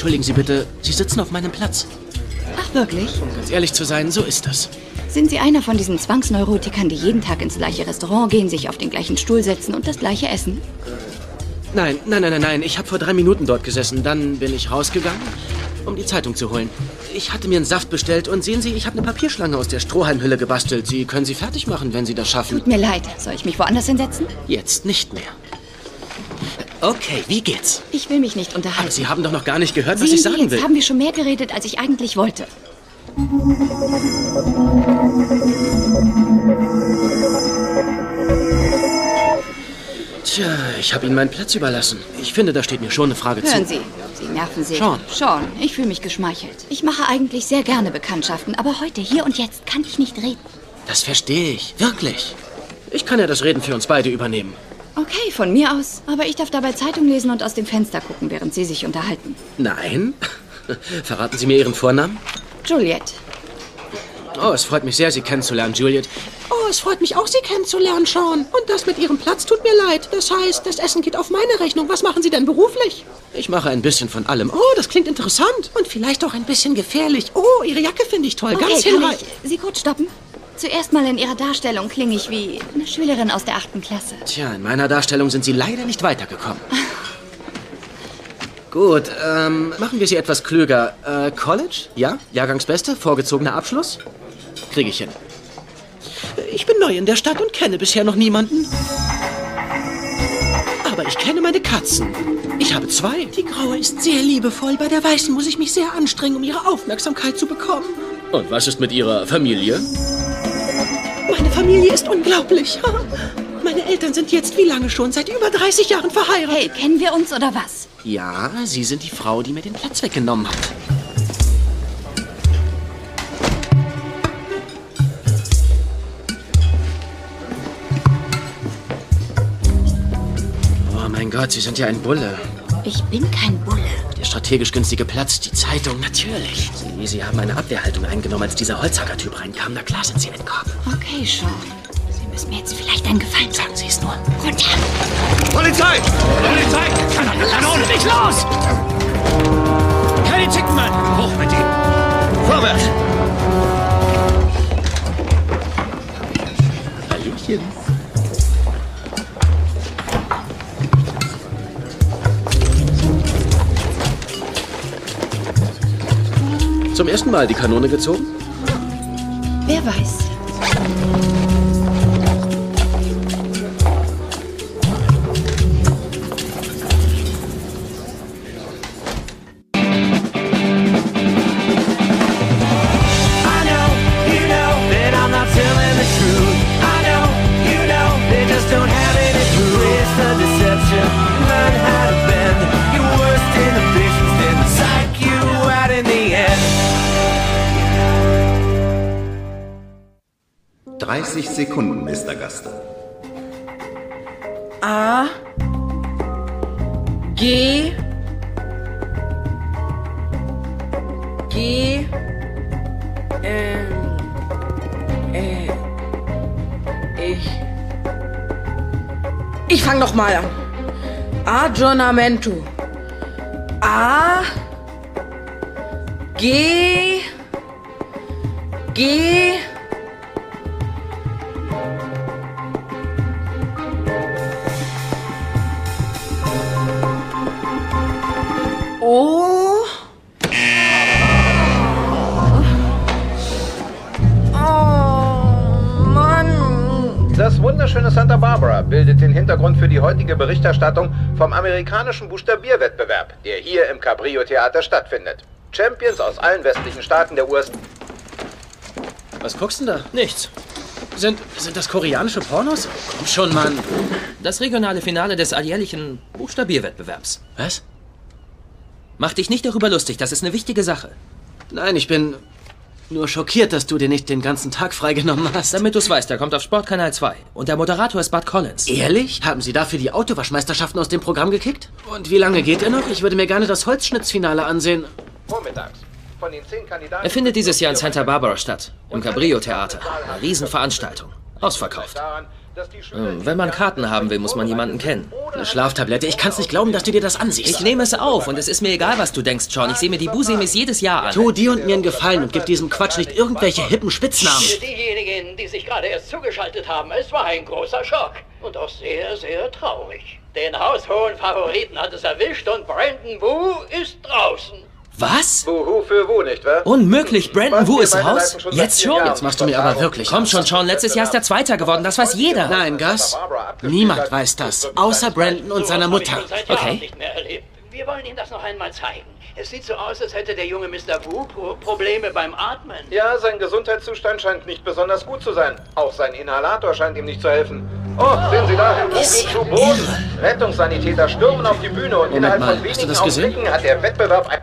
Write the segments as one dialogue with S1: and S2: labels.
S1: Entschuldigen Sie bitte, Sie sitzen auf meinem Platz.
S2: Ach, wirklich?
S1: Um ganz ehrlich zu sein, so ist das.
S2: Sind Sie einer von diesen Zwangsneurotikern, die jeden Tag ins gleiche Restaurant gehen, sich auf den gleichen Stuhl setzen und das gleiche essen?
S1: Nein, nein, nein, nein, nein. Ich habe vor drei Minuten dort gesessen. Dann bin ich rausgegangen, um die Zeitung zu holen. Ich hatte mir einen Saft bestellt und sehen Sie, ich habe eine Papierschlange aus der Strohhalmhülle gebastelt. Sie können sie fertig machen, wenn Sie das schaffen.
S2: Tut mir leid. Soll ich mich woanders hinsetzen?
S1: Jetzt nicht mehr. Okay, wie geht's?
S2: Ich will mich nicht unterhalten.
S1: Aber Sie haben doch noch gar nicht gehört, was
S2: Sehen
S1: ich
S2: Sie,
S1: sagen
S2: jetzt
S1: will.
S2: haben wir schon mehr geredet, als ich eigentlich wollte.
S1: Tja, ich habe Ihnen meinen Platz überlassen. Ich finde, da steht mir schon eine Frage
S2: Hören
S1: zu.
S2: Sie, Sie nerven sich.
S1: Sean.
S2: Sean, ich fühle mich geschmeichelt. Ich mache eigentlich sehr gerne Bekanntschaften, aber heute, hier und jetzt, kann ich nicht reden.
S1: Das verstehe ich. Wirklich. Ich kann ja das Reden für uns beide übernehmen.
S2: Okay, von mir aus. Aber ich darf dabei Zeitung lesen und aus dem Fenster gucken, während Sie sich unterhalten.
S1: Nein? Verraten Sie mir Ihren Vornamen?
S2: Juliet.
S1: Oh, es freut mich sehr, Sie kennenzulernen, Juliet. Oh, es freut mich auch, Sie kennenzulernen, Sean. Und das mit Ihrem Platz tut mir leid. Das heißt, das Essen geht auf meine Rechnung. Was machen Sie denn beruflich? Ich mache ein bisschen von allem. Oh, das klingt interessant. Und vielleicht auch ein bisschen gefährlich. Oh, Ihre Jacke finde ich toll.
S2: Okay,
S1: Ganz
S2: kann
S1: hinreichend.
S2: ich Sie kurz stoppen? Zuerst mal in Ihrer Darstellung klinge ich wie eine Schülerin aus der achten Klasse.
S1: Tja, in meiner Darstellung sind Sie leider nicht weitergekommen. Gut, ähm, machen wir sie etwas klüger. Äh, College? Ja? Jahrgangsbeste? Vorgezogener Abschluss? Kriege ich hin. Ich bin neu in der Stadt und kenne bisher noch niemanden. Aber ich kenne meine Katzen. Ich habe zwei. Die graue ist sehr liebevoll. Bei der weißen muss ich mich sehr anstrengen, um ihre Aufmerksamkeit zu bekommen. Und was ist mit Ihrer Familie? Meine Familie ist unglaublich. Meine Eltern sind jetzt wie lange schon? Seit über 30 Jahren verheiratet.
S2: Hey, kennen wir uns oder was?
S1: Ja, Sie sind die Frau, die mir den Platz weggenommen hat. Oh mein Gott, Sie sind ja ein Bulle.
S2: Ich bin kein Bulle.
S1: Strategisch günstige Platz, die Zeitung, natürlich. Sie, Sie haben eine Abwehrhaltung eingenommen, als dieser Holzhacker-Typ reinkam. Na klar sind Sie entkommen.
S2: Okay, Sean. Sie müssen mir jetzt vielleicht einen Gefallen
S1: Sagen Sie es nur.
S2: Runter!
S3: Polizei! Polizei! Kanone, nicht los! Keine Zickenmann! Hoch mit ihm! Vorwärts!
S1: Hallöchen. Zum ersten Mal die Kanone gezogen?
S2: Wer weiß?
S4: Sekunden, Mr. Gaster.
S5: A G G ähm, äh, ich ich fang noch mal an. Aggiornamento. A G G
S6: den Hintergrund für die heutige Berichterstattung vom amerikanischen Buchstabierwettbewerb, der hier im Cabrillo Theater stattfindet. Champions aus allen westlichen Staaten der USA.
S1: Was guckst du denn da?
S7: Nichts.
S1: Sind, sind das koreanische Pornos? Komm schon, Mann.
S7: Das regionale Finale des alljährlichen Buchstabierwettbewerbs.
S1: Was?
S7: Mach dich nicht darüber lustig, das ist eine wichtige Sache.
S1: Nein, ich bin nur schockiert, dass du dir nicht den ganzen Tag freigenommen hast.
S7: Damit du's weißt, der kommt auf Sportkanal 2. Und der Moderator ist Bud Collins.
S1: Ehrlich? Haben Sie dafür die Autowaschmeisterschaften aus dem Programm gekickt? Und wie lange geht er noch? Ich würde mir gerne das Holzschnittsfinale ansehen.
S6: Vormittags. Von den zehn Kandidaten.
S7: Er findet dieses Jahr in Santa Barbara statt. Im Cabrillo Theater. Eine Riesenveranstaltung. Ausverkauft. Hm, Wenn man Karten haben will, muss man jemanden kennen.
S1: Eine Schlaftablette. Ich kann's nicht glauben, dass du dir das ansiehst.
S7: Ich nehme es auf und es ist mir egal, was du denkst, Sean. Ich sehe mir die Busimis jedes Jahr an.
S1: Tu dir und mir einen Gefallen und gib diesem Quatsch nicht irgendwelche hippen Spitznamen.
S8: Für diejenigen, die sich gerade erst zugeschaltet haben, es war ein großer Schock. Und auch sehr, sehr traurig. Den haushohen Favoriten hat es erwischt und Brandon Wu ist draußen.
S7: Was?
S6: Buhu für Wu, nicht wahr?
S7: Unmöglich. Brandon Wu ist raus? Jetzt schon?
S1: Jetzt machst du mir aber wirklich
S7: Komm schon, Sean. Letztes Jahr ist der Zweiter geworden. Das weiß jeder.
S1: Nein, Gus. Niemand weiß das. Außer Brandon und seiner Mutter.
S7: Okay.
S8: nicht mehr erlebt. Wir wollen Ihnen das noch einmal zeigen. Es sieht so aus, als hätte der junge Mr. Wu Pro Probleme beim Atmen.
S6: Ja, sein Gesundheitszustand scheint nicht besonders gut zu sein. Auch sein Inhalator scheint ihm nicht zu helfen. Oh, sehen Sie da, Wu geht zu Boden. Rettungssanitäter stürmen auf die Bühne und innerhalb
S1: mal,
S6: von
S1: hast du
S6: wenigen
S1: das gesehen?
S6: Augenblicken hat der Wettbewerb ein...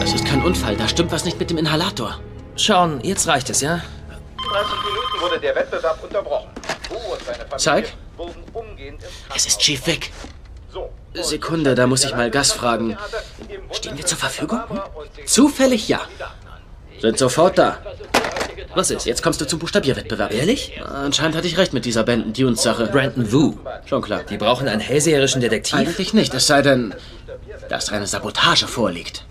S1: Das ist kein Unfall. Da stimmt was nicht mit dem Inhalator.
S7: Sean, jetzt reicht es, ja?
S6: 30 Minuten wurde der Wettbewerb unterbrochen.
S1: Zeig. Es ist Chief Vic.
S6: So.
S1: Sekunde, da muss ich mal Gus fragen. Stehen wir zur Verfügung? Zufällig ja. Sind sofort da.
S7: Was ist?
S1: Jetzt kommst du zum Buchstabierwettbewerb.
S7: Ehrlich?
S1: Anscheinend hatte ich recht mit dieser Band Dunes Sache.
S7: Brandon Wu.
S1: Schon klar.
S7: Die brauchen einen hellseherischen Detektiv.
S1: Eigentlich nicht, es sei denn, dass eine Sabotage vorliegt.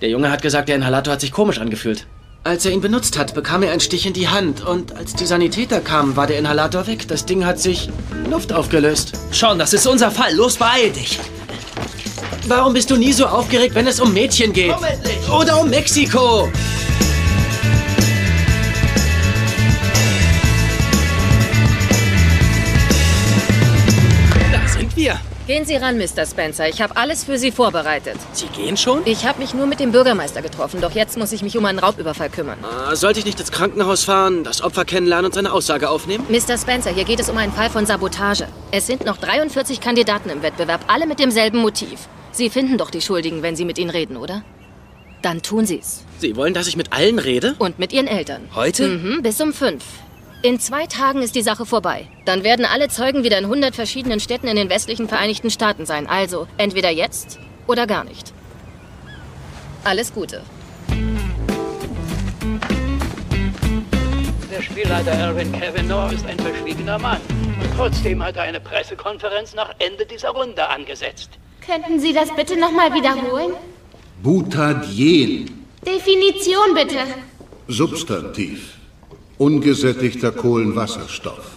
S1: Der Junge hat gesagt, der Inhalator hat sich komisch angefühlt. Als er ihn benutzt hat, bekam er einen Stich in die Hand und als die Sanitäter kamen, war der Inhalator weg. Das Ding hat sich in Luft aufgelöst.
S7: Sean, das ist unser Fall. Los, beeil dich.
S1: Warum bist du nie so aufgeregt, wenn es um Mädchen geht? Oder um Mexiko?
S9: Gehen Sie ran, Mr. Spencer. Ich habe alles für Sie vorbereitet.
S1: Sie gehen schon?
S9: Ich habe mich nur mit dem Bürgermeister getroffen, doch jetzt muss ich mich um einen Raubüberfall kümmern.
S1: Ah, sollte ich nicht ins Krankenhaus fahren, das Opfer kennenlernen und seine Aussage aufnehmen?
S9: Mr. Spencer, hier geht es um einen Fall von Sabotage. Es sind noch 43 Kandidaten im Wettbewerb, alle mit demselben Motiv. Sie finden doch die Schuldigen, wenn Sie mit ihnen reden, oder? Dann tun Sie's.
S1: Sie wollen, dass ich mit allen rede?
S9: Und mit Ihren Eltern.
S7: Heute?
S9: Mhm, bis um fünf. In zwei Tagen ist die Sache vorbei. Dann werden alle Zeugen wieder in 100 verschiedenen Städten in den westlichen Vereinigten Staaten sein. Also entweder jetzt oder gar nicht. Alles Gute.
S8: Der Spielleiter Erwin Kavanaugh ist ein verschwiegener Mann. Und trotzdem hat er eine Pressekonferenz nach Ende dieser Runde angesetzt.
S10: Könnten Sie das bitte nochmal wiederholen?
S11: Butadien.
S10: Definition bitte.
S11: Substantiv. Ungesättigter Kohlenwasserstoff.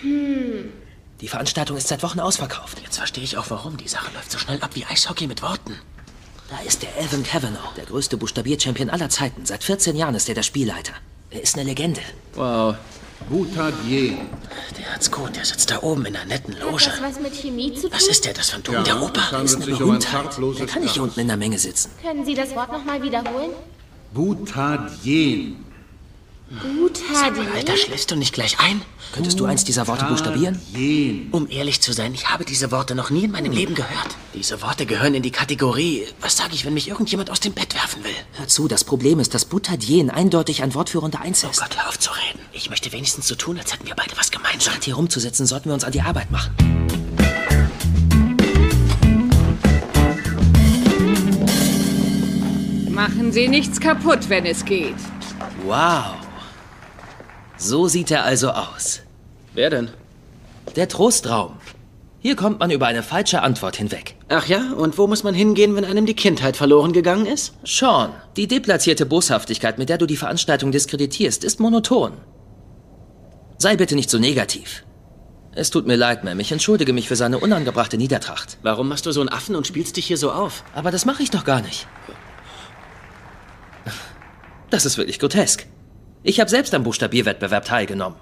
S10: Hm.
S7: Die Veranstaltung ist seit Wochen ausverkauft.
S1: Jetzt verstehe ich auch, warum. Die Sache läuft so schnell ab wie Eishockey mit Worten.
S7: Da ist der Alvin Kavanaugh, der größte Buchstabier-Champion aller Zeiten. Seit 14 Jahren ist er der Spielleiter. Er ist eine Legende.
S1: Wow.
S11: Butadien.
S1: Der hat's gut. Der sitzt da oben in einer netten Loge.
S10: Hat das was mit Chemie zu tun?
S1: Was ist der, das Phantom
S11: Ja,
S1: der Oper?
S11: es handelt
S1: ist eine
S11: um
S1: Berühmtheit.
S7: Der kann nicht hier unten in der Menge sitzen.
S10: Können Sie das Wort nochmal wiederholen?
S11: Butadien.
S10: Butadien.
S1: Alter, schläfst du nicht gleich ein?
S7: Könntest du eins dieser Worte buchstabieren?
S11: Butadien.
S1: Um ehrlich zu sein, ich habe diese Worte noch nie in meinem Leben gehört. Diese Worte gehören in die Kategorie, was sage ich, wenn mich irgendjemand aus dem Bett werfen will?
S7: Hör zu, das Problem ist, dass Butadien eindeutig ein Wort für Runde 1
S1: Oh
S7: ist.
S1: Gott, hör auf zu reden. Ich möchte wenigstens so tun, als hätten wir beide was gemeinsam.
S7: Statt hier rumzusitzen, sollten wir uns an die Arbeit machen.
S12: Machen Sie nichts kaputt, wenn es geht.
S7: Wow. So sieht er also aus.
S1: Wer denn?
S7: Der Trostraum. Hier kommt man über eine falsche Antwort hinweg.
S1: Ach ja, und wo muss man hingehen, wenn einem die Kindheit verloren gegangen ist?
S7: Sean, die deplatzierte Boshaftigkeit, mit der du die Veranstaltung diskreditierst, ist monoton. Sei bitte nicht so negativ. Es tut mir leid, Ma'am. Ich entschuldige mich für seine unangebrachte Niedertracht.
S1: Warum machst du so einen Affen und spielst dich hier so auf?
S7: Aber das mache ich doch gar nicht. Das ist wirklich grotesk. Ich habe selbst am Buchstabierwettbewerb teilgenommen.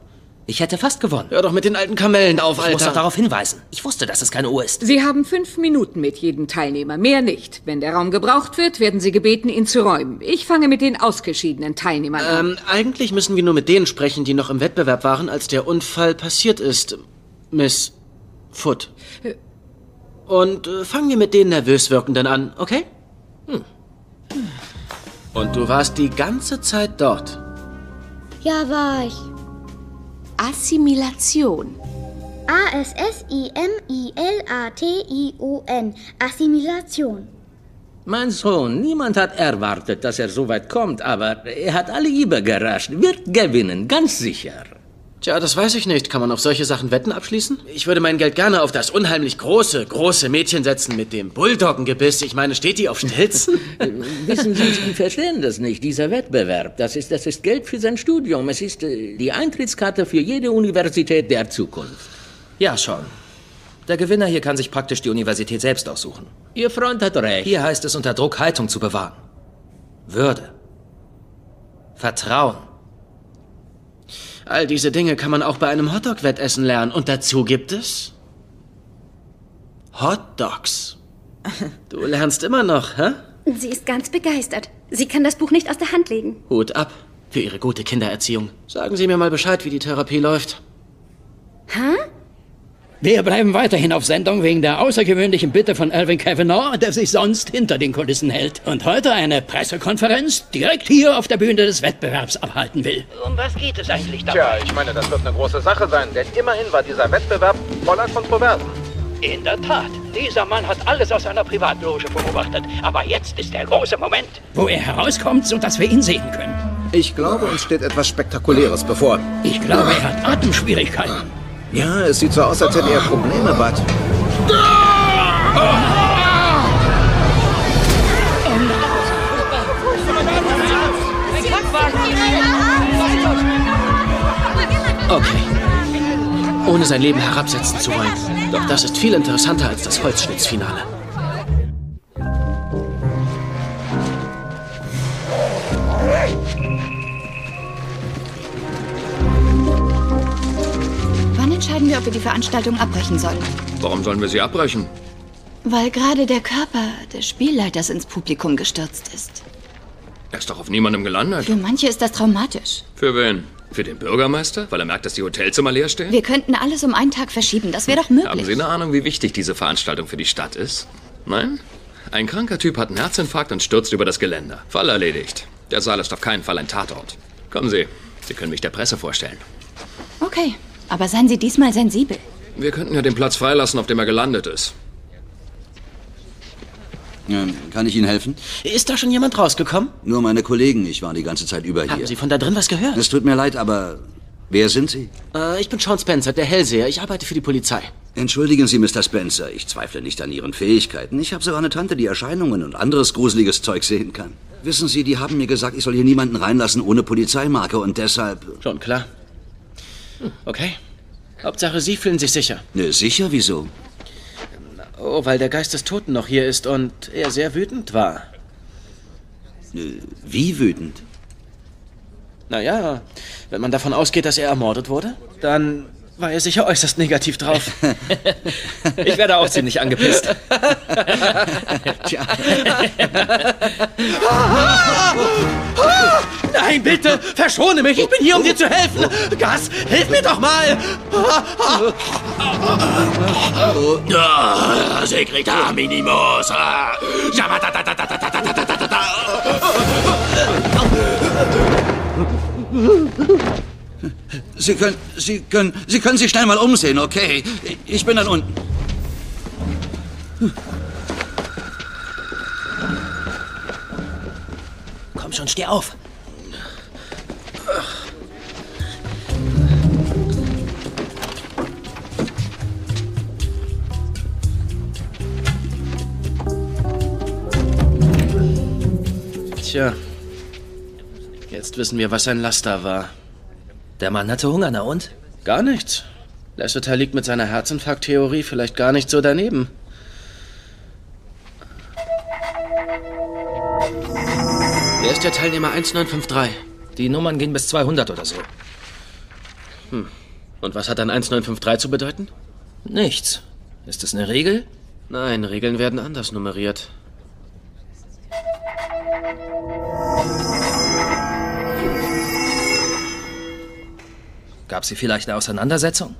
S7: Ich hätte fast gewonnen.
S1: Hör doch mit den alten Kamellen auf,
S7: Ich muss
S1: Alter.
S7: doch darauf hinweisen. Ich wusste, dass es keine Uhr ist.
S12: Sie haben fünf Minuten mit jedem Teilnehmer, mehr nicht. Wenn der Raum gebraucht wird, werden Sie gebeten, ihn zu räumen. Ich fange mit den ausgeschiedenen Teilnehmern an.
S1: Ähm, eigentlich müssen wir nur mit denen sprechen, die noch im Wettbewerb waren, als der Unfall passiert ist. Miss Foot. Und äh, fangen wir mit den nervös wirkenden an, okay? Hm. Und du warst die ganze Zeit dort.
S10: Ja, war ich.
S2: Assimilation.
S10: A-S-S-I-M-I-L-A-T-I-O-N. Assimilation.
S13: Mein Sohn, niemand hat erwartet, dass er so weit kommt, aber er hat alle überrascht. Wird gewinnen, ganz sicher.
S1: Tja, das weiß ich nicht. Kann man auf solche Sachen Wetten abschließen? Ich würde mein Geld gerne auf das unheimlich große, große Mädchen setzen mit dem Bulldoggengebiss. Ich meine, steht die auf Stilzen?
S13: Wissen Sie, Sie verstehen das nicht. Dieser Wettbewerb, das ist, das ist Geld für sein Studium. Es ist äh, die Eintrittskarte für jede Universität der Zukunft.
S7: Ja, schon. Der Gewinner hier kann sich praktisch die Universität selbst aussuchen.
S13: Ihr Freund hat recht.
S7: Hier heißt es, unter Druck Haltung zu bewahren. Würde. Vertrauen.
S1: All diese Dinge kann man auch bei einem Hotdog-Wettessen lernen. Und dazu gibt es Hot Dogs. Du lernst immer noch, hä?
S14: Sie ist ganz begeistert. Sie kann das Buch nicht aus der Hand legen.
S1: Hut ab für Ihre gute Kindererziehung. Sagen Sie mir mal Bescheid, wie die Therapie läuft.
S14: Hä?
S15: Wir bleiben weiterhin auf Sendung wegen der außergewöhnlichen Bitte von Alvin Kavanaugh, der sich sonst hinter den Kulissen hält und heute eine Pressekonferenz direkt hier auf der Bühne des Wettbewerbs abhalten will.
S8: Um was geht es eigentlich dabei?
S6: Tja, ich meine, das wird eine große Sache sein, denn immerhin war dieser Wettbewerb voller Kontroversen.
S8: In der Tat. Dieser Mann hat alles aus seiner Privatloge beobachtet. Aber jetzt ist der große Moment.
S15: Wo er herauskommt, sodass wir ihn sehen können.
S16: Ich glaube, uns steht etwas Spektakuläres bevor.
S15: Ich glaube, er hat Atemschwierigkeiten.
S16: Ja, es sieht so aus, als hätte er Probleme, Bud.
S1: Okay. Ohne sein Leben herabsetzen zu wollen. Doch das ist viel interessanter als das Holzschnittsfinale.
S2: Wir, ob wir die Veranstaltung abbrechen sollen?
S17: Warum sollen wir sie abbrechen?
S2: Weil gerade der Körper des Spielleiters ins Publikum gestürzt ist.
S17: Er ist doch auf niemandem gelandet.
S2: Für manche ist das traumatisch.
S17: Für wen? Für den Bürgermeister? Weil er merkt, dass die Hotelzimmer leer stehen?
S2: Wir könnten alles um einen Tag verschieben. Das wäre doch möglich.
S17: Haben Sie eine Ahnung, wie wichtig diese Veranstaltung für die Stadt ist? Nein? Ein kranker Typ hat einen Herzinfarkt und stürzt über das Geländer. Fall erledigt. Der Saal ist auf keinen Fall ein Tatort. Kommen Sie, Sie können mich der Presse vorstellen.
S2: Okay, aber seien Sie diesmal sensibel.
S17: Wir könnten ja den Platz freilassen, auf dem er gelandet ist.
S18: Ja, kann ich Ihnen helfen?
S1: Ist da schon jemand rausgekommen?
S18: Nur meine Kollegen. Ich war die ganze Zeit über
S1: Haben
S18: hier.
S1: Sie von da drin was gehört?
S18: Es tut mir leid, aber wer sind Sie?
S1: Äh, ich bin Sean Spencer, der Hellseher. Ich arbeite für die Polizei.
S18: Entschuldigen Sie, Mr. Spencer. Ich zweifle nicht an Ihren Fähigkeiten. Ich habe sogar eine Tante, die Erscheinungen und anderes gruseliges Zeug sehen kann. Wissen Sie, die haben mir gesagt, ich soll hier niemanden reinlassen ohne Polizeimarke und deshalb...
S1: Schon klar. Okay. Hauptsache, Sie fühlen sich sicher.
S18: Ne, sicher? Wieso?
S1: Oh, weil der Geist des Toten noch hier ist und er sehr wütend war.
S18: Ne, wie wütend?
S1: Naja, wenn man davon ausgeht, dass er ermordet wurde, dann war er sicher äußerst negativ drauf.
S7: Ich werde auch ziemlich angepisst.
S1: Tja. Nein, bitte, verschone mich. Ich bin hier, um dir zu helfen. Gas, hilf mir doch mal.
S3: Ah, Secreta Minimus.
S18: Sie können, Sie können, Sie können sich schnell mal umsehen, okay? Ich bin dann unten.
S1: Komm schon, steh auf. Tja. Jetzt wissen wir, was sein Laster war.
S7: Der Mann hatte Hunger, na und?
S1: Gar nichts. Lasseter liegt mit seiner Herzinfarkt-Theorie vielleicht gar nicht so daneben. Wer ist der Teilnehmer 1953?
S7: Die Nummern gehen bis 200 oder so.
S1: Hm. Und was hat dann 1953 zu bedeuten?
S7: Nichts. Ist es eine Regel?
S1: Nein, Regeln werden anders nummeriert.
S7: Gab sie vielleicht eine Auseinandersetzung?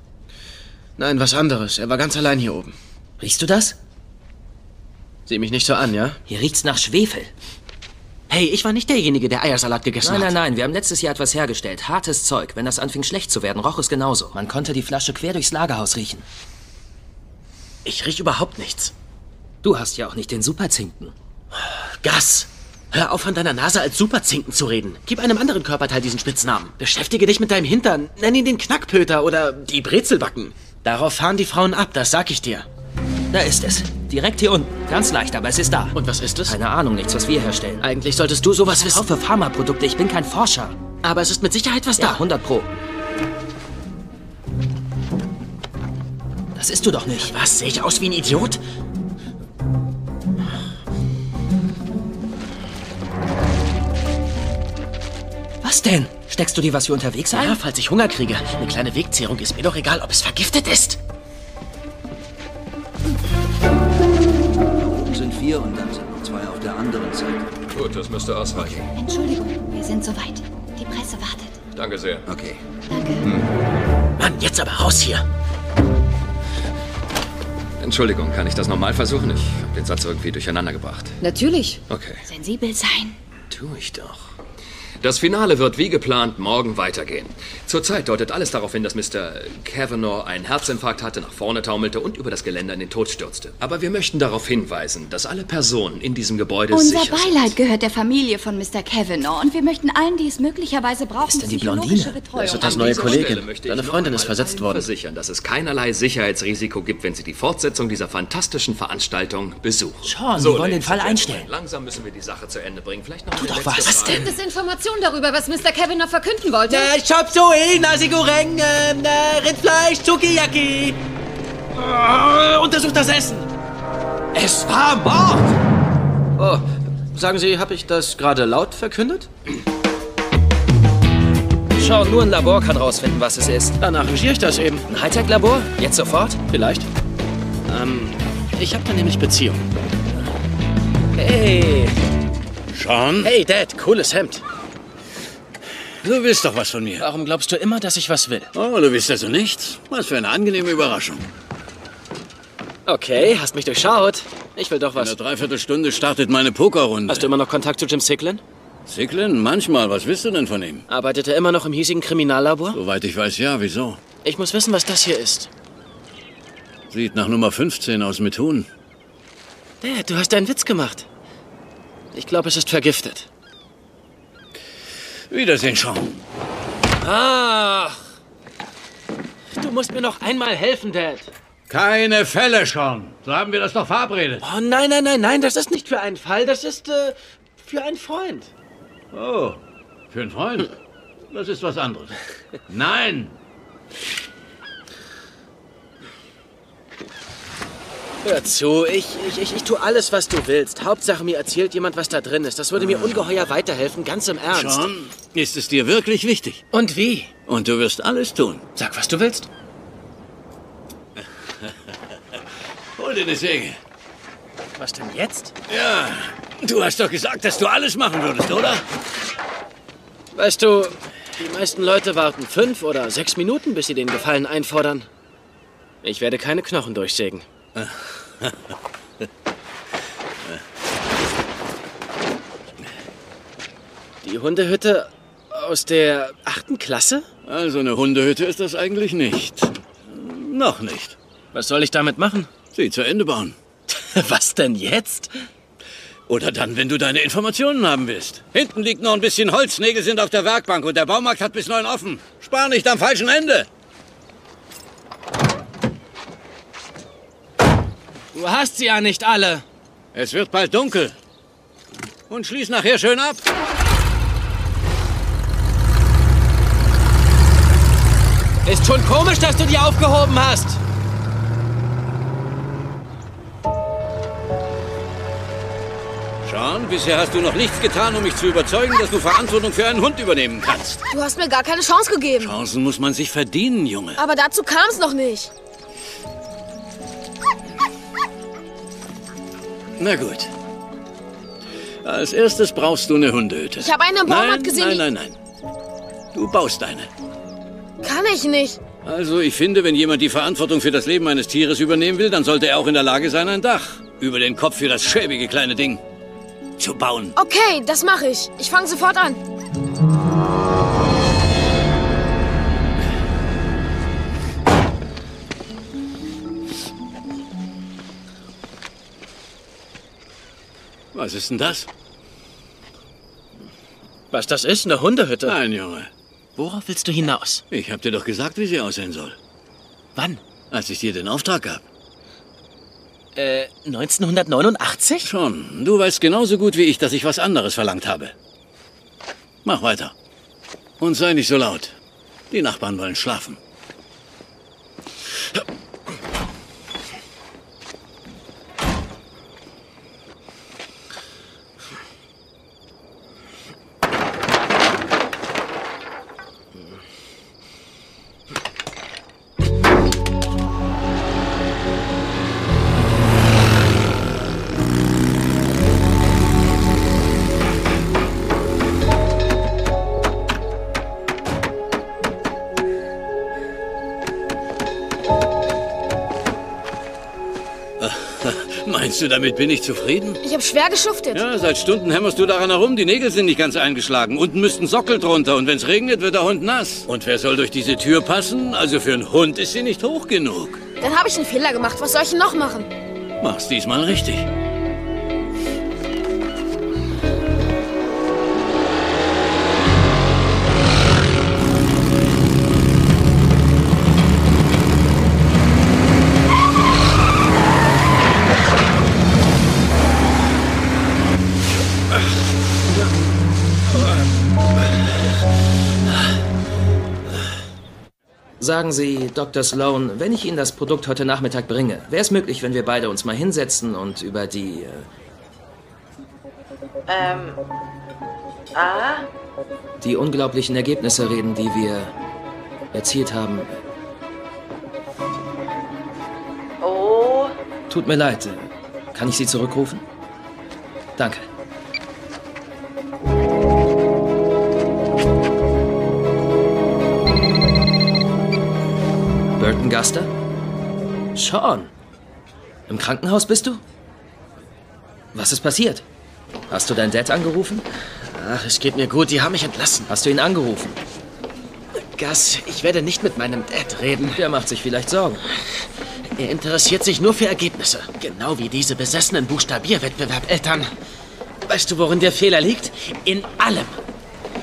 S1: Nein, was anderes. Er war ganz allein hier oben.
S7: Riechst du das?
S1: Sieh mich nicht so an, ja?
S7: Hier riecht's nach Schwefel.
S1: Hey, ich war nicht derjenige, der Eiersalat gegessen
S7: Nein,
S1: hat.
S7: nein, nein, wir haben letztes Jahr etwas hergestellt. Hartes Zeug. Wenn das anfing schlecht zu werden, roch es genauso. Man konnte die Flasche quer durchs Lagerhaus riechen.
S1: Ich riech überhaupt nichts.
S7: Du hast ja auch nicht den Superzinken.
S1: Gas! Hör auf, von deiner Nase als Superzinken zu reden. Gib einem anderen Körperteil diesen Spitznamen. Beschäftige dich mit deinem Hintern. Nenn ihn den Knackpöter oder die Brezelbacken. Darauf fahren die Frauen ab, das sag ich dir.
S7: Da ist es. Direkt hier unten. Ganz leicht, aber es ist da.
S1: Und was ist es?
S7: Keine Ahnung, nichts, was wir herstellen.
S1: Eigentlich solltest du sowas
S7: Ich
S1: wissen.
S7: kaufe Pharmaprodukte, ich bin kein Forscher.
S1: Aber es ist mit Sicherheit was
S7: Ja,
S1: da.
S7: 100 Pro. Das ist du doch nicht.
S1: Was? Sehe ich aus wie ein Idiot?
S7: Denn? Steckst du dir was für unterwegs ein?
S1: Ja, falls ich Hunger kriege. Eine kleine Wegzehrung ist mir doch egal, ob es vergiftet ist.
S18: Da oben sind vier und dann sind noch zwei auf der anderen Seite.
S17: Gut, das müsste ausreichen.
S2: Entschuldigung, wir sind soweit. Die Presse wartet.
S17: Danke sehr.
S18: Okay.
S1: Mann, jetzt aber raus hier.
S17: Entschuldigung, kann ich das nochmal versuchen? Ich habe den Satz irgendwie durcheinander gebracht.
S9: Natürlich.
S17: Okay,
S2: Sensibel sein.
S17: tu ich doch. Das Finale wird wie geplant morgen weitergehen. Zurzeit deutet alles darauf hin, dass Mr. Kavanaugh einen Herzinfarkt hatte, nach vorne taumelte und über das Geländer in den Tod stürzte. Aber wir möchten darauf hinweisen, dass alle Personen in diesem Gebäude
S2: Unser
S17: sicher sind.
S2: Beileid gehört der Familie von Mr. Kavanaugh und wir möchten allen, die es möglicherweise brauchen,
S7: denn die Blondine?
S2: Betreuung
S1: Das ist das neue Kollegin. Deine Freundin ist versetzt worden.
S17: versichern, dass es keinerlei Sicherheitsrisiko gibt, wenn sie die Fortsetzung dieser fantastischen Veranstaltung besuchen.
S7: Sean, wir wollen den Fall einstellen.
S17: Langsam müssen wir die Sache zu Ende bringen. Vielleicht noch
S7: Tu doch
S17: letzte
S7: was.
S17: Frage.
S9: Gibt es Informationen darüber, was Mr. Kavanaugh verkünden wollte?
S1: Äh, Chop Suey, Nasi Goreng, äh, äh, Rindfleisch, Sukiyaki. Äh, untersucht das Essen. Es war Mord. Oh, sagen Sie, habe ich das gerade laut verkündet?
S7: Schau, nur ein Labor kann rausfinden, was es ist.
S1: Dann arrangiere ich das eben.
S7: Ein Hightech-Labor? Jetzt sofort?
S1: Vielleicht. Ähm, ich habe da nämlich Beziehung.
S7: Hey,
S11: Sean,
S1: Hey, Dad, cooles Hemd.
S11: Du willst doch was von mir.
S1: Warum glaubst du immer, dass ich was will?
S11: Oh, du willst also nichts? Was für eine angenehme Überraschung.
S1: Okay, hast mich durchschaut. Ich will doch
S11: In einer
S1: was.
S11: Dreiviertelstunde startet meine Pokerrunde.
S1: Hast du immer noch Kontakt zu Jim Sicklin?
S11: Sicklin? Manchmal. Was willst du denn von ihm?
S1: Arbeitet er immer noch im hiesigen Kriminallabor?
S11: Soweit ich weiß, ja. Wieso?
S1: Ich muss wissen, was das hier ist.
S11: Sieht nach Nummer 15 aus mit Huhn.
S1: Dad, du hast einen Witz gemacht. Ich glaube, es ist vergiftet.
S11: Wiedersehen, Sean.
S1: Ach. Du musst mir noch einmal helfen, Dad.
S11: Keine Fälle, Sean. So haben wir das doch verabredet.
S1: Oh, nein, nein, nein, nein, das ist nicht für einen Fall, das ist äh, für einen Freund.
S11: Oh, für einen Freund? Das ist was anderes. Nein!
S1: Hör zu, ich, ich, ich, ich tue alles, was du willst. Hauptsache, mir erzählt jemand, was da drin ist. Das würde mir ungeheuer weiterhelfen, ganz im Ernst.
S11: Sean, ist es dir wirklich wichtig?
S1: Und wie?
S11: Und du wirst alles tun.
S1: Sag, was du willst.
S11: Hol dir eine Säge.
S1: Was denn jetzt?
S11: Ja, du hast doch gesagt, dass du alles machen würdest, oder?
S1: Weißt du, die meisten Leute warten fünf oder sechs Minuten, bis sie den Gefallen einfordern. Ich werde keine Knochen durchsägen. Die Hundehütte aus der achten Klasse?
S11: Also eine Hundehütte ist das eigentlich nicht. Noch nicht.
S1: Was soll ich damit machen?
S11: Sie zu Ende bauen.
S1: Was denn jetzt?
S11: Oder dann, wenn du deine Informationen haben willst. Hinten liegt noch ein bisschen Holz, Nägel sind auf der Werkbank und der Baumarkt hat bis neun offen. Spar nicht am falschen Ende.
S1: Du hast sie ja nicht alle.
S11: Es wird bald dunkel. Und schließ nachher schön ab.
S1: Ist schon komisch, dass du die aufgehoben hast.
S11: Sean, bisher hast du noch nichts getan, um mich zu überzeugen, dass du Verantwortung für einen Hund übernehmen kannst.
S5: Du hast mir gar keine Chance gegeben.
S11: Chancen muss man sich verdienen, Junge.
S5: Aber dazu kam es noch nicht.
S11: Na gut. Als erstes brauchst du eine Hundehütte.
S5: Ich habe eine im Baumarkt
S11: nein,
S5: gesehen,
S11: Nein, nein, nein. Du baust eine.
S5: Kann ich nicht.
S11: Also, ich finde, wenn jemand die Verantwortung für das Leben eines Tieres übernehmen will, dann sollte er auch in der Lage sein, ein Dach über den Kopf für das schäbige kleine Ding zu bauen.
S5: Okay, das mache ich. Ich fange sofort an.
S11: Was ist denn das?
S1: Was das ist? Eine Hundehütte?
S11: Nein, Junge.
S1: Worauf willst du hinaus?
S11: Ich hab dir doch gesagt, wie sie aussehen soll.
S1: Wann?
S11: Als ich dir den Auftrag gab.
S1: Äh, 1989?
S11: Schon. Du weißt genauso gut wie ich, dass ich was anderes verlangt habe. Mach weiter. Und sei nicht so laut. Die Nachbarn wollen schlafen. Meinst du, damit bin ich zufrieden?
S5: Ich habe schwer geschuftet.
S11: Ja, seit Stunden hämmerst du daran herum. Die Nägel sind nicht ganz eingeschlagen. Unten müssten Sockel drunter. Und wenn's regnet, wird der Hund nass. Und wer soll durch diese Tür passen? Also für einen Hund ist sie nicht hoch genug.
S5: Dann habe ich einen Fehler gemacht. Was soll ich denn noch machen?
S11: Mach's diesmal richtig.
S7: Sagen Sie, Dr. Sloan, wenn ich Ihnen das Produkt heute Nachmittag bringe, wäre es möglich, wenn wir beide uns mal hinsetzen und über die... Äh,
S19: Ähm. Ah?
S7: die unglaublichen Ergebnisse reden, die wir erzielt haben.
S19: Oh.
S7: Tut mir leid. Kann ich Sie zurückrufen? Danke. Guster? Sean. Im Krankenhaus bist du? Was ist passiert? Hast du deinen Dad angerufen?
S1: Ach, es geht mir gut. Die haben mich entlassen.
S7: Hast du ihn angerufen?
S1: Gus, ich werde nicht mit meinem Dad reden.
S7: Der macht sich vielleicht Sorgen.
S1: Er interessiert sich nur für Ergebnisse. Genau wie diese besessenen Buchstabierwettbewerb-Eltern. Weißt du, worin der Fehler liegt? In allem.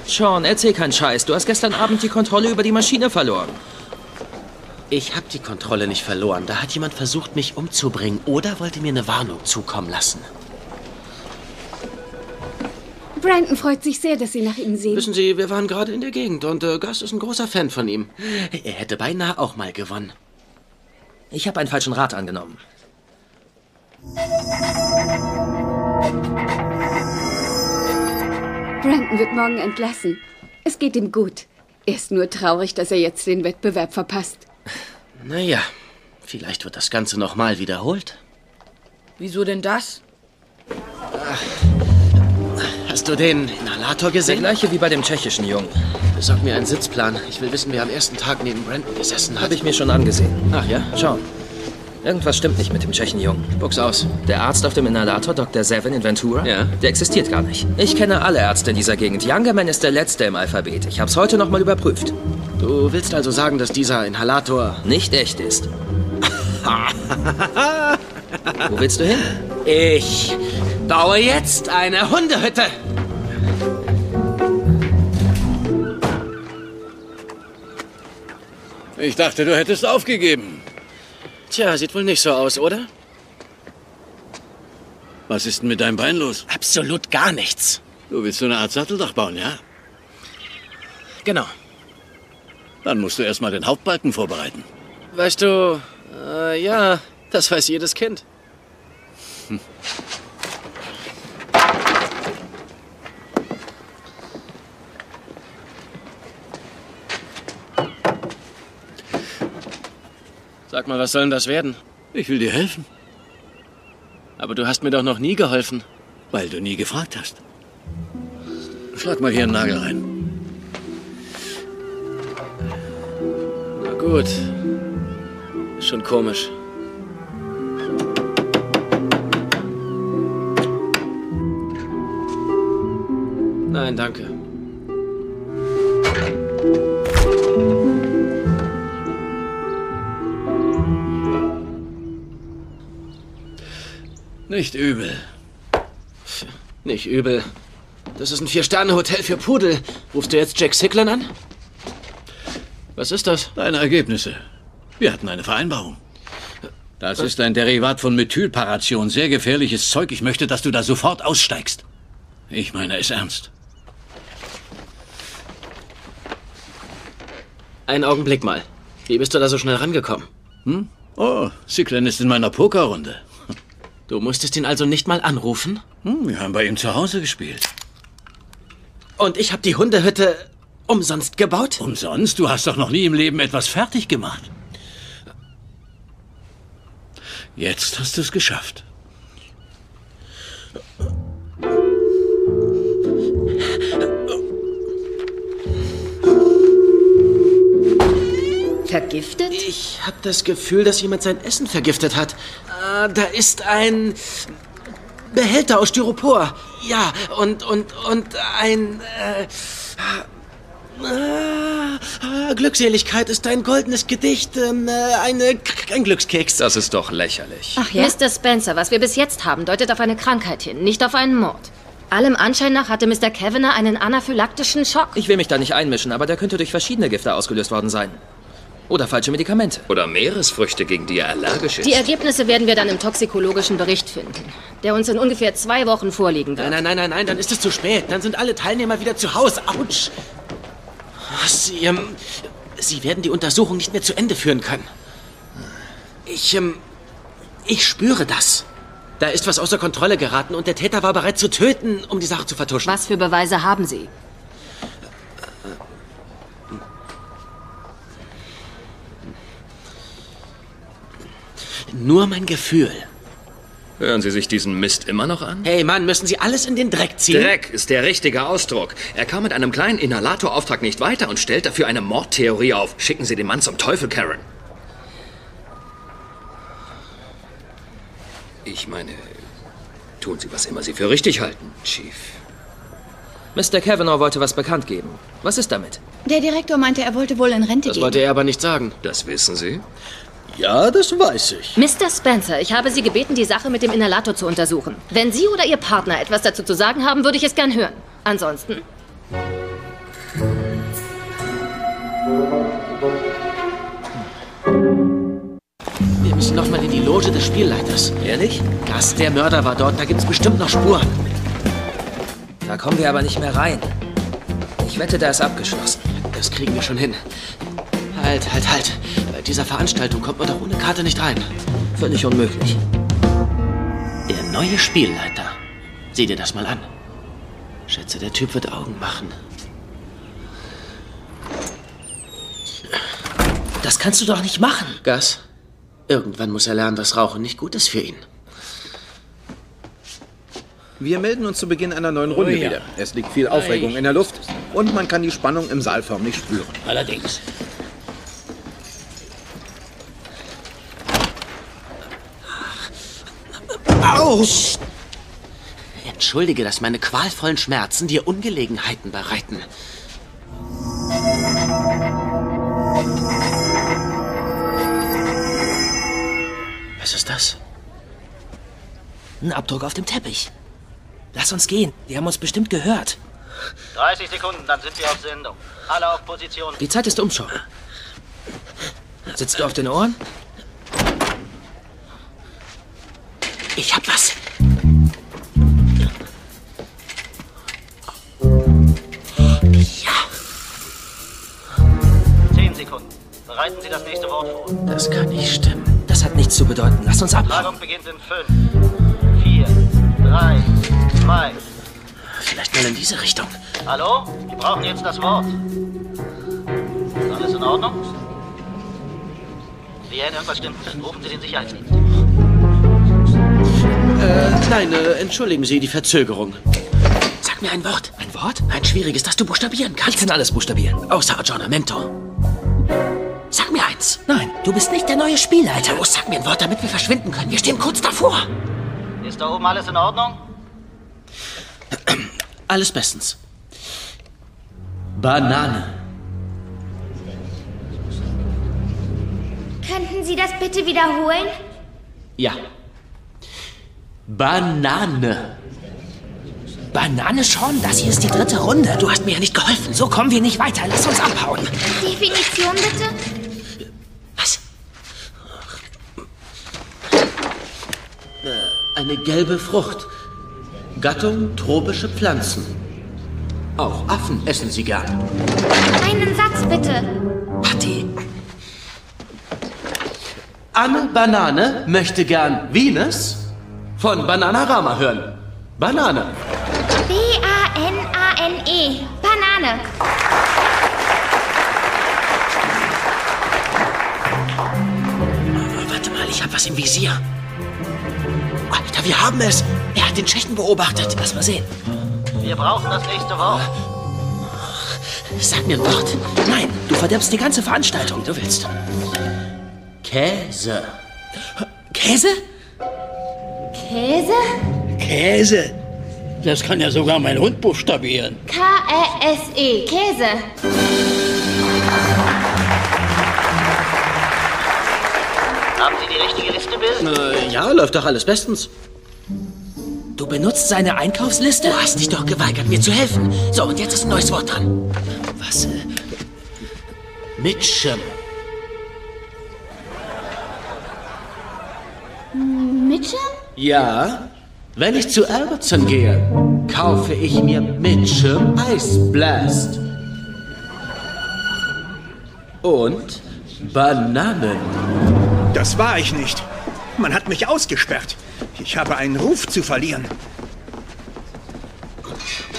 S7: Sean, erzähl keinen Scheiß. Du hast gestern Abend die Kontrolle über die Maschine verloren.
S1: Ich habe die Kontrolle nicht verloren. Da hat jemand versucht, mich umzubringen oder wollte mir eine Warnung zukommen lassen.
S14: Brandon freut sich sehr, dass Sie nach ihm sehen.
S1: Wissen Sie, wir waren gerade in der Gegend und äh, Gus ist ein großer Fan von ihm. Er hätte beinahe auch mal gewonnen.
S7: Ich habe einen falschen Rat angenommen.
S14: Brandon wird morgen entlassen. Es geht ihm gut. Er ist nur traurig, dass er jetzt den Wettbewerb verpasst.
S1: Naja, vielleicht wird das Ganze nochmal wiederholt.
S19: Wieso denn das?
S1: Hast du den Inhalator
S7: Der
S1: gesehen?
S7: gleiche wie bei dem tschechischen Jungen.
S1: Besorg mir einen Sitzplan. Ich will wissen, wer am ersten Tag neben Brandon gesessen hat.
S7: Habe ich mir schon angesehen.
S1: Ach ja?
S7: Schau. Irgendwas stimmt nicht mit dem Tschechenjungen.
S1: Buch's aus.
S7: Der Arzt auf dem Inhalator, Dr. Seven in Ventura,
S1: Ja.
S7: der existiert gar nicht. Ich kenne alle Ärzte in dieser Gegend. Youngerman ist der letzte im Alphabet. Ich hab's heute nochmal überprüft.
S1: Du willst also sagen, dass dieser Inhalator
S7: Nicht echt ist. Wo willst du hin?
S1: Ich baue jetzt eine Hundehütte.
S11: Ich dachte, du hättest aufgegeben.
S1: Tja, sieht wohl nicht so aus, oder?
S11: Was ist denn mit deinem Bein los?
S1: Absolut gar nichts.
S11: Du willst so eine Art Satteldach bauen, ja?
S1: Genau.
S11: Dann musst du erstmal den Hauptbalken vorbereiten.
S1: Weißt du, äh, ja, das weiß jedes Kind. Sag mal, was soll denn das werden?
S11: Ich will dir helfen,
S1: Aber du hast mir doch noch nie geholfen.
S11: weil du nie gefragt hast. Schlag mal hier einen Nagel rein.
S1: Na gut. Ist schon komisch. Nein, danke.
S11: Nicht übel.
S1: Nicht übel. Das ist ein Vier-Sterne-Hotel für Pudel. Rufst du jetzt Jack Sicklin an? Was ist das?
S11: Deine Ergebnisse. Wir hatten eine Vereinbarung. Das ist ein Derivat von Methylparation. Sehr gefährliches Zeug. Ich möchte, dass du da sofort aussteigst. Ich meine es ernst.
S1: Einen Augenblick mal. Wie bist du da so schnell rangekommen?
S11: Hm? Oh, Sicklin ist in meiner Pokerrunde.
S1: Du musstest ihn also nicht mal anrufen?
S11: Hm, wir haben bei ihm zu Hause gespielt.
S1: Und ich habe die Hundehütte umsonst gebaut?
S11: Umsonst? Du hast doch noch nie im Leben etwas fertig gemacht. Jetzt hast du es geschafft.
S2: Vergiftet?
S1: Ich habe das Gefühl, dass jemand sein Essen vergiftet hat. Da ist ein Behälter aus Styropor. Ja, und, und, und ein... Äh, äh, Glückseligkeit ist ein goldenes Gedicht, ähm, äh, eine, ein Glückskeks.
S17: Das ist doch lächerlich.
S9: Ach ja? Mr. Spencer, was wir bis jetzt haben, deutet auf eine Krankheit hin, nicht auf einen Mord. Allem Anschein nach hatte Mr. Kavanagh einen anaphylaktischen Schock.
S7: Ich will mich da nicht einmischen, aber der könnte durch verschiedene Gifte ausgelöst worden sein. Oder falsche Medikamente.
S17: Oder Meeresfrüchte, gegen die er allergisch ist.
S9: Die Ergebnisse werden wir dann im toxikologischen Bericht finden, der uns in ungefähr zwei Wochen vorliegen wird.
S1: Nein, nein, nein, nein, nein, dann ist es zu spät. Dann sind alle Teilnehmer wieder zu Hause. Autsch! Sie, ähm, Sie werden die Untersuchung nicht mehr zu Ende führen können. Ich, ähm, ich spüre das. Da ist was außer Kontrolle geraten und der Täter war bereit zu töten, um die Sache zu vertuschen.
S9: Was für Beweise haben Sie?
S1: Nur mein Gefühl.
S17: Hören Sie sich diesen Mist immer noch an?
S1: Hey Mann, müssen Sie alles in den Dreck ziehen?
S17: Dreck ist der richtige Ausdruck. Er kam mit einem kleinen Inhalatorauftrag nicht weiter und stellt dafür eine Mordtheorie auf. Schicken Sie den Mann zum Teufel, Karen. Ich meine, tun Sie, was immer Sie für richtig halten, Chief.
S7: Mr. Kavanaugh wollte was bekannt geben. Was ist damit?
S2: Der Direktor meinte, er wollte wohl in Rente
S1: Das
S2: gehen.
S1: wollte er aber nicht sagen.
S17: Das wissen Sie?
S1: Ja, das weiß ich.
S9: Mr. Spencer, ich habe Sie gebeten, die Sache mit dem Inhalator zu untersuchen. Wenn Sie oder Ihr Partner etwas dazu zu sagen haben, würde ich es gern hören. Ansonsten.
S1: Wir müssen noch mal in die Loge des Spielleiters.
S7: Ehrlich?
S1: Gast, der Mörder war dort. Da gibt's bestimmt noch Spuren.
S7: Da kommen wir aber nicht mehr rein. Ich wette, da ist abgeschlossen.
S1: Das kriegen wir schon hin. Halt, halt, halt. Bei dieser Veranstaltung kommt man doch ohne Karte nicht rein.
S7: Völlig unmöglich.
S1: Der neue Spielleiter. Sieh dir das mal an. Schätze, der Typ wird Augen machen.
S7: Das kannst du doch nicht machen.
S1: Gas, irgendwann muss er lernen, dass Rauchen nicht gut ist für ihn.
S16: Wir melden uns zu Beginn einer neuen Runde
S15: Oh ja.
S16: wieder. Es liegt viel Aufregung in der Luft und man kann die Spannung im Saal förmlich spüren.
S15: Allerdings.
S1: Au! Entschuldige, dass meine qualvollen Schmerzen dir Ungelegenheiten bereiten. Was ist das?
S7: Ein Abdruck auf dem Teppich. Lass uns gehen. Die haben uns bestimmt gehört.
S20: 30 Sekunden, dann sind wir auf Sendung. Alle auf Position.
S7: Die Zeit ist um schon. Sitzt du auf den Ohren?
S1: Ich hab was. Ja,
S20: 10 Sekunden. Bereiten Sie das nächste Wort vor.
S1: das kann nicht stimmen.
S7: Das hat nichts zu bedeuten. Lass uns abhauen.
S20: Schlagung beginnt in 5, 4, 3, 2.
S1: Vielleicht mal in diese Richtung.
S20: Hallo? Wir brauchen jetzt das Wort. Ist alles in Ordnung? Lien, irgendwas stimmt. Rufen Sie den Sicherheitsdienst.
S1: Äh, nein, äh, entschuldigen Sie die Verzögerung. Sag mir ein Wort.
S7: Ein Wort?
S1: Ein schwieriges, das du buchstabieren kannst.
S7: Ich kann alles buchstabieren.
S1: Außer Aggiornamento. Sag mir eins.
S7: Nein, du bist nicht der neue Spielleiter.
S1: Los, sag mir ein Wort, damit wir verschwinden können. Wir stehen kurz davor.
S20: Ist da oben alles in Ordnung?
S1: Alles bestens. Banane.
S10: Könnten Sie das bitte wiederholen?
S1: Ja. Banane.
S7: Banane schon? Das hier ist die dritte Runde. Du hast mir ja nicht geholfen. So kommen wir nicht weiter. Lass uns abhauen.
S10: Definition bitte?
S1: Was? Äh, Eine gelbe Frucht. Gattung tropische Pflanzen. Auch Affen essen sie gern.
S10: Einen Satz bitte.
S1: Patti. Anne Banane möchte gern Venus von Bananarama hören. Banane.
S10: B-A-N-A-N-E. Banane.
S1: Warte mal, ich habe was im Visier. Alter, wir haben es. Er hat den Tschechen beobachtet. Lass mal sehen.
S20: Wir brauchen das nächste Wort.
S1: Sag mir ein Wort. Nein, du verdirbst die ganze Veranstaltung. Du willst. Käse. Käse?
S10: Käse?
S15: Käse. Das kann ja sogar mein Hund buchstabieren.
S10: K-E-S-E. Käse.
S20: Haben Sie die richtige Liste, Bill?
S1: Äh, ja, läuft doch alles bestens.
S7: Du benutzt seine Einkaufsliste?
S1: Du hast dich doch geweigert, mir zu helfen. So, und jetzt ist ein neues Wort dran.
S7: Was? Äh,
S1: Mitchum.
S10: Mitchum?
S1: Ja, wenn ich zu Albertson gehe, kaufe ich mir Mitchum Ice Blast. Und Bananen.
S21: Das war ich nicht. Man hat mich ausgesperrt. Ich habe einen Ruf zu verlieren.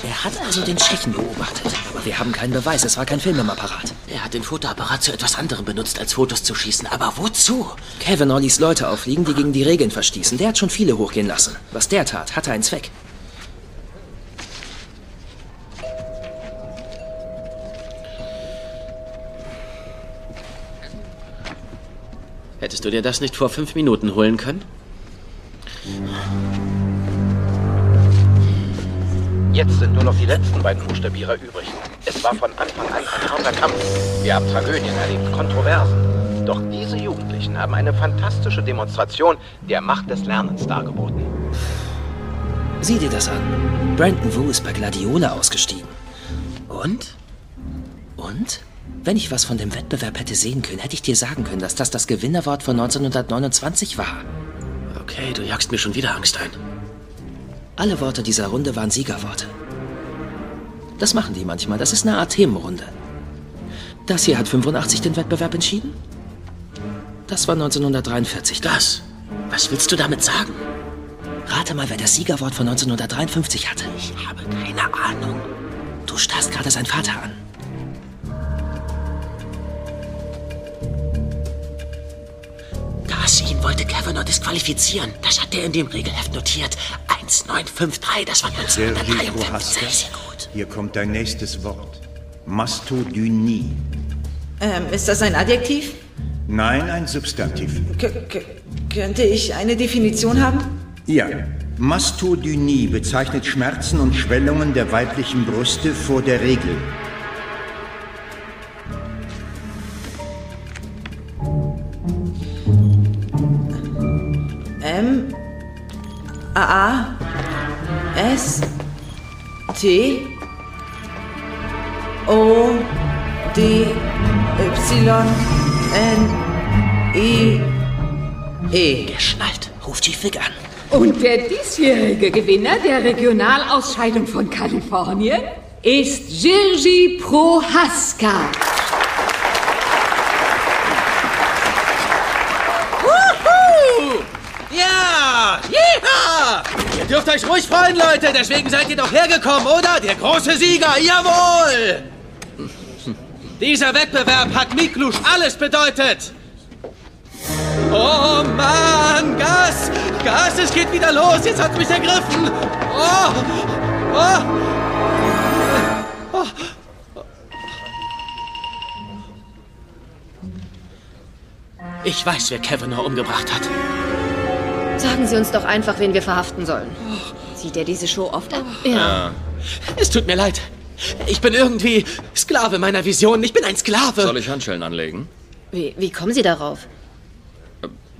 S7: Er hat also den Tschechen beobachtet. Aber wir haben keinen Beweis. Es war kein Film im Apparat.
S1: Er hat den Fotoapparat zu etwas anderem benutzt, als Fotos zu schießen. Aber wozu?
S7: Kavanaugh ließ Leute auffliegen, die gegen die Regeln verstießen. Der hat schon viele hochgehen lassen. Was der tat, hatte einen Zweck.
S1: Hättest du dir das nicht vor fünf Minuten holen können?
S6: Jetzt sind nur noch die letzten beiden Buchstabierer übrig. Es war von Anfang an ein harter Kampf. Wir haben Tragödien erlebt, Kontroversen. Doch diese Jugendlichen haben eine fantastische Demonstration der Macht des Lernens dargeboten.
S7: Sieh dir das an. Brandon Wu ist bei Gladiola ausgestiegen.
S1: Und?
S7: Und? Wenn ich was von dem Wettbewerb hätte sehen können, hätte ich dir sagen können, dass das das Gewinnerwort von 1929 war.
S1: Okay, du jagst mir schon wieder Angst ein.
S7: Alle Worte dieser Runde waren Siegerworte. Das machen die manchmal. Das ist eine Art Themenrunde. Das hier hat 85 den Wettbewerb entschieden. Das war 1943.
S1: Das? Was willst du damit sagen?
S7: Rate mal, wer das Siegerwort von 1953 hatte.
S1: Ich habe keine Ahnung.
S7: Du starrst gerade seinen Vater an.
S1: Das ihn wollte Kavanaugh disqualifizieren. Das hat er in dem Regelheft notiert. 1953, das war
S22: Sergi
S1: 1953.
S22: Prohaska,
S1: Sehr, gut.
S22: hier kommt dein nächstes Wort. Mastodynie.
S19: Ähm, ist das ein Adjektiv?
S22: Nein, ein Substantiv.
S19: K k könnte ich eine Definition haben?
S22: Ja. Mastodynie bezeichnet Schmerzen und Schwellungen der weiblichen Brüste vor der Regel.
S19: M A S T O D Y N I E.
S1: Geschnallt. Ruf die Fig an.
S12: Und der diesjährige Gewinner der Regionalausscheidung von Kalifornien ist Jirgi Prohaska.
S1: Wuhu! Ja! Jeha! Ihr dürft euch ruhig freuen, Leute. Deswegen seid ihr doch hergekommen, oder? Der große Sieger. Jawohl! Dieser Wettbewerb hat Miklusch alles bedeutet. Oh Mann, Gas! Gas, es geht wieder los. Jetzt hat's mich ergriffen. Oh! Oh! oh. Ich weiß, wer Kavanaugh umgebracht hat.
S9: Sagen Sie uns doch einfach, wen wir verhaften sollen.
S2: Sieht er diese Show oft ab?
S1: Ja. Es tut mir leid. Ich bin irgendwie Sklave meiner Vision. Ich bin ein Sklave.
S17: Soll ich Handschellen anlegen?
S9: Wie, wie kommen Sie darauf?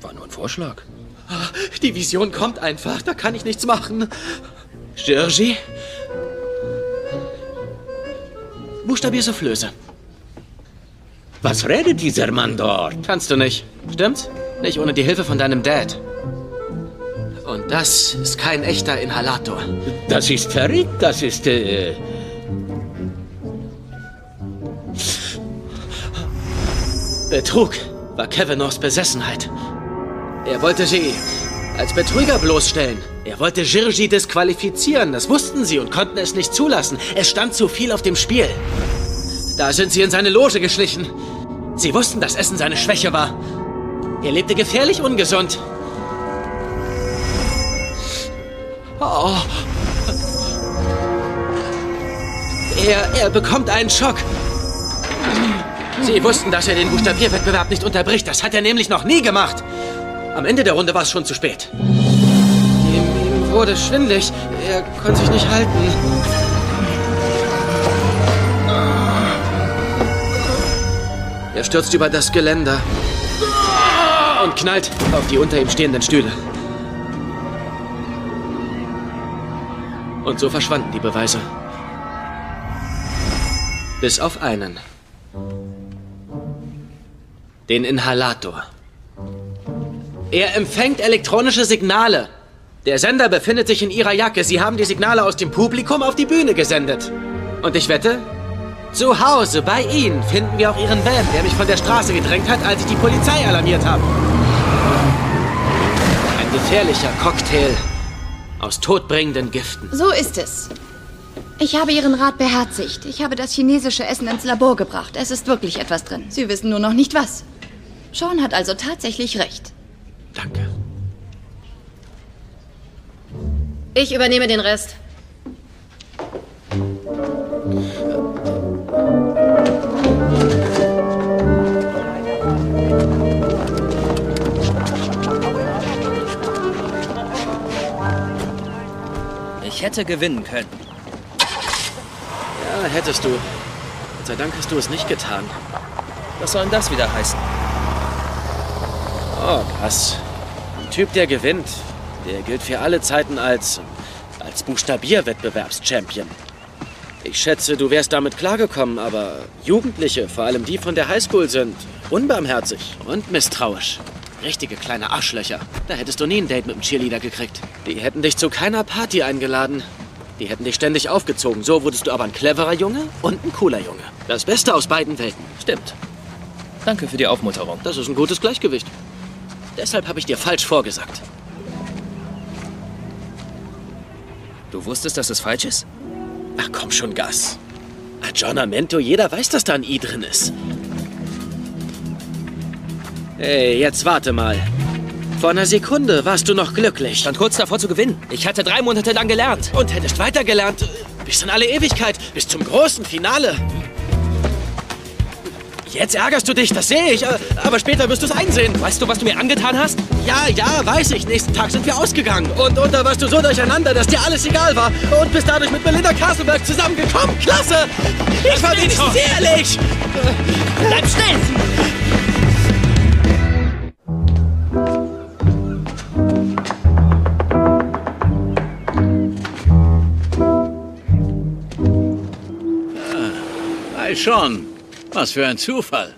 S17: War nur ein Vorschlag.
S1: Die Vision kommt einfach. Da kann ich nichts machen. Girgi? Buchstabier Soufflöse.
S23: Was redet dieser Mann dort?
S1: Kannst du nicht. Stimmt's? Nicht ohne die Hilfe von deinem Dad. Und das ist kein echter Inhalator.
S23: Das ist verrückt, das ist... Äh
S1: Betrug war Kavanaughs Besessenheit. Er wollte sie als Betrüger bloßstellen. Er wollte Girgi disqualifizieren. Das wussten sie und konnten es nicht zulassen. Es stand zu viel auf dem Spiel. Da sind sie in seine Loge geschlichen. Sie wussten, dass Essen seine Schwäche war. Er lebte gefährlich ungesund. Oh. Er, er bekommt einen Schock. Sie wussten, dass er den Buchstabierwettbewerb nicht unterbricht. Das hat er nämlich noch nie gemacht. Am Ende der Runde war es schon zu spät. Ihm, ihm wurde schwindlig. Er konnte sich nicht halten. Er stürzt über das Geländer und knallt auf die unter ihm stehenden Stühle. Und so verschwanden die Beweise. Bis auf einen. Den Inhalator. Er empfängt elektronische Signale. Der Sender befindet sich in Ihrer Jacke. Sie haben die Signale aus dem Publikum auf die Bühne gesendet. Und ich wette, zu Hause bei Ihnen finden wir auch Ihren Van, der mich von der Straße gedrängt hat, als ich die Polizei alarmiert habe. Ein gefährlicher Cocktail aus todbringenden Giften.
S2: So ist es. Ich habe Ihren Rat beherzigt. Ich habe das chinesische Essen ins Labor gebracht. Es ist wirklich etwas drin. Sie wissen nur noch nicht was. Sean hat also tatsächlich recht.
S1: Danke.
S9: Ich übernehme den Rest.
S7: Ich hätte gewinnen können.
S1: Ja, hättest du. Gott sei Dank hast du es nicht getan.
S7: Was soll denn das wieder heißen?
S1: Oh, was? Ein Typ, der gewinnt, der gilt für alle Zeiten als, als Buchstabierwettbewerbschampion. Ich schätze, du wärst damit klargekommen, aber Jugendliche, vor allem die von der Highschool, sind unbarmherzig und misstrauisch. Richtige kleine Arschlöcher. Da hättest du nie ein Date mit einem Cheerleader gekriegt. Die hätten dich zu keiner Party eingeladen. Die hätten dich ständig aufgezogen. So wurdest du aber ein cleverer Junge und ein cooler Junge. Das Beste aus beiden Welten.
S7: Stimmt. Danke für die Aufmunterung.
S1: Das ist ein gutes Gleichgewicht. Deshalb habe ich dir falsch vorgesagt.
S7: Du wusstest, dass es falsch ist?
S1: Ach komm schon, Gas. Aggiornamento, jeder weiß, dass da ein I drin ist. Hey, jetzt warte mal. Vor einer Sekunde warst du noch glücklich.
S7: Stand kurz davor zu gewinnen. Ich hatte drei Monate lang gelernt.
S1: Und hättest weitergelernt. Bis in alle Ewigkeit. Bis zum großen Finale. Jetzt ärgerst du dich, das sehe ich. äh, Aber später wirst du es einsehen.
S7: Weißt du, was du mir angetan hast?
S1: Ja, ja, weiß ich. Nächsten Tag sind wir ausgegangen. Und, und da warst du so durcheinander, dass dir alles egal war. Und bist dadurch mit Melinda Castleberg zusammengekommen. Klasse! Ich fand ihn sehr ehrlich.
S7: Bleib still!
S11: Sean. Was für ein Zufall.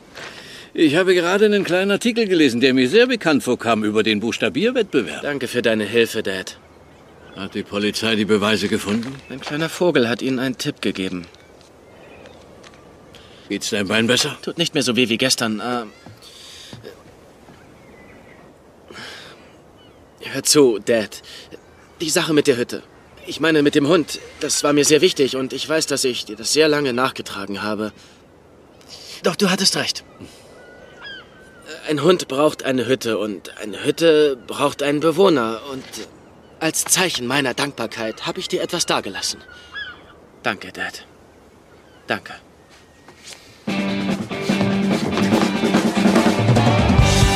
S11: Ich habe gerade einen kleinen Artikel gelesen, der mir sehr bekannt vorkam über den Buchstabierwettbewerb.
S1: Danke für deine Hilfe, Dad.
S11: Hat die Polizei die Beweise gefunden?
S1: Ein kleiner Vogel hat Ihnen einen Tipp gegeben.
S11: Geht's dein Bein besser?
S1: Tut nicht mehr so weh wie gestern. Äh, hör zu, Dad. Die Sache mit der Hütte. Ich meine, mit dem Hund. Das war mir sehr wichtig und ich weiß, dass ich dir das sehr lange nachgetragen habe. Doch du hattest recht. Ein Hund braucht eine Hütte und eine Hütte braucht einen Bewohner. Und als Zeichen meiner Dankbarkeit habe ich dir etwas dagelassen. Danke, Dad. Danke.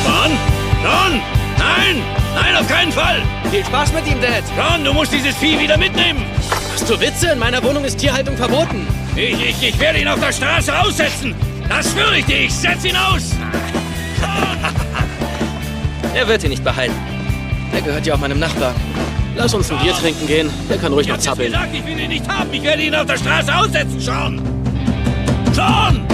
S11: John? John! Nein! Nein, auf keinen Fall!
S1: Viel Spaß mit ihm, Dad.
S11: John, du musst dieses Vieh wieder mitnehmen!
S1: Hast du Witze? In meiner Wohnung ist Tierhaltung verboten.
S11: Ich, ich, ich werde ihn auf der Straße aussetzen! Das schwöre ich dir! Ich setze ihn aus!
S7: Er wird ihn nicht behalten.
S1: Er gehört ja auch meinem Nachbar. Lass uns ein Bier trinken gehen. Der kann ruhig noch zappeln.
S6: gesagt, ich will ihn nicht haben. Ich werde ihn auf der Straße aussetzen, Sean. Sean!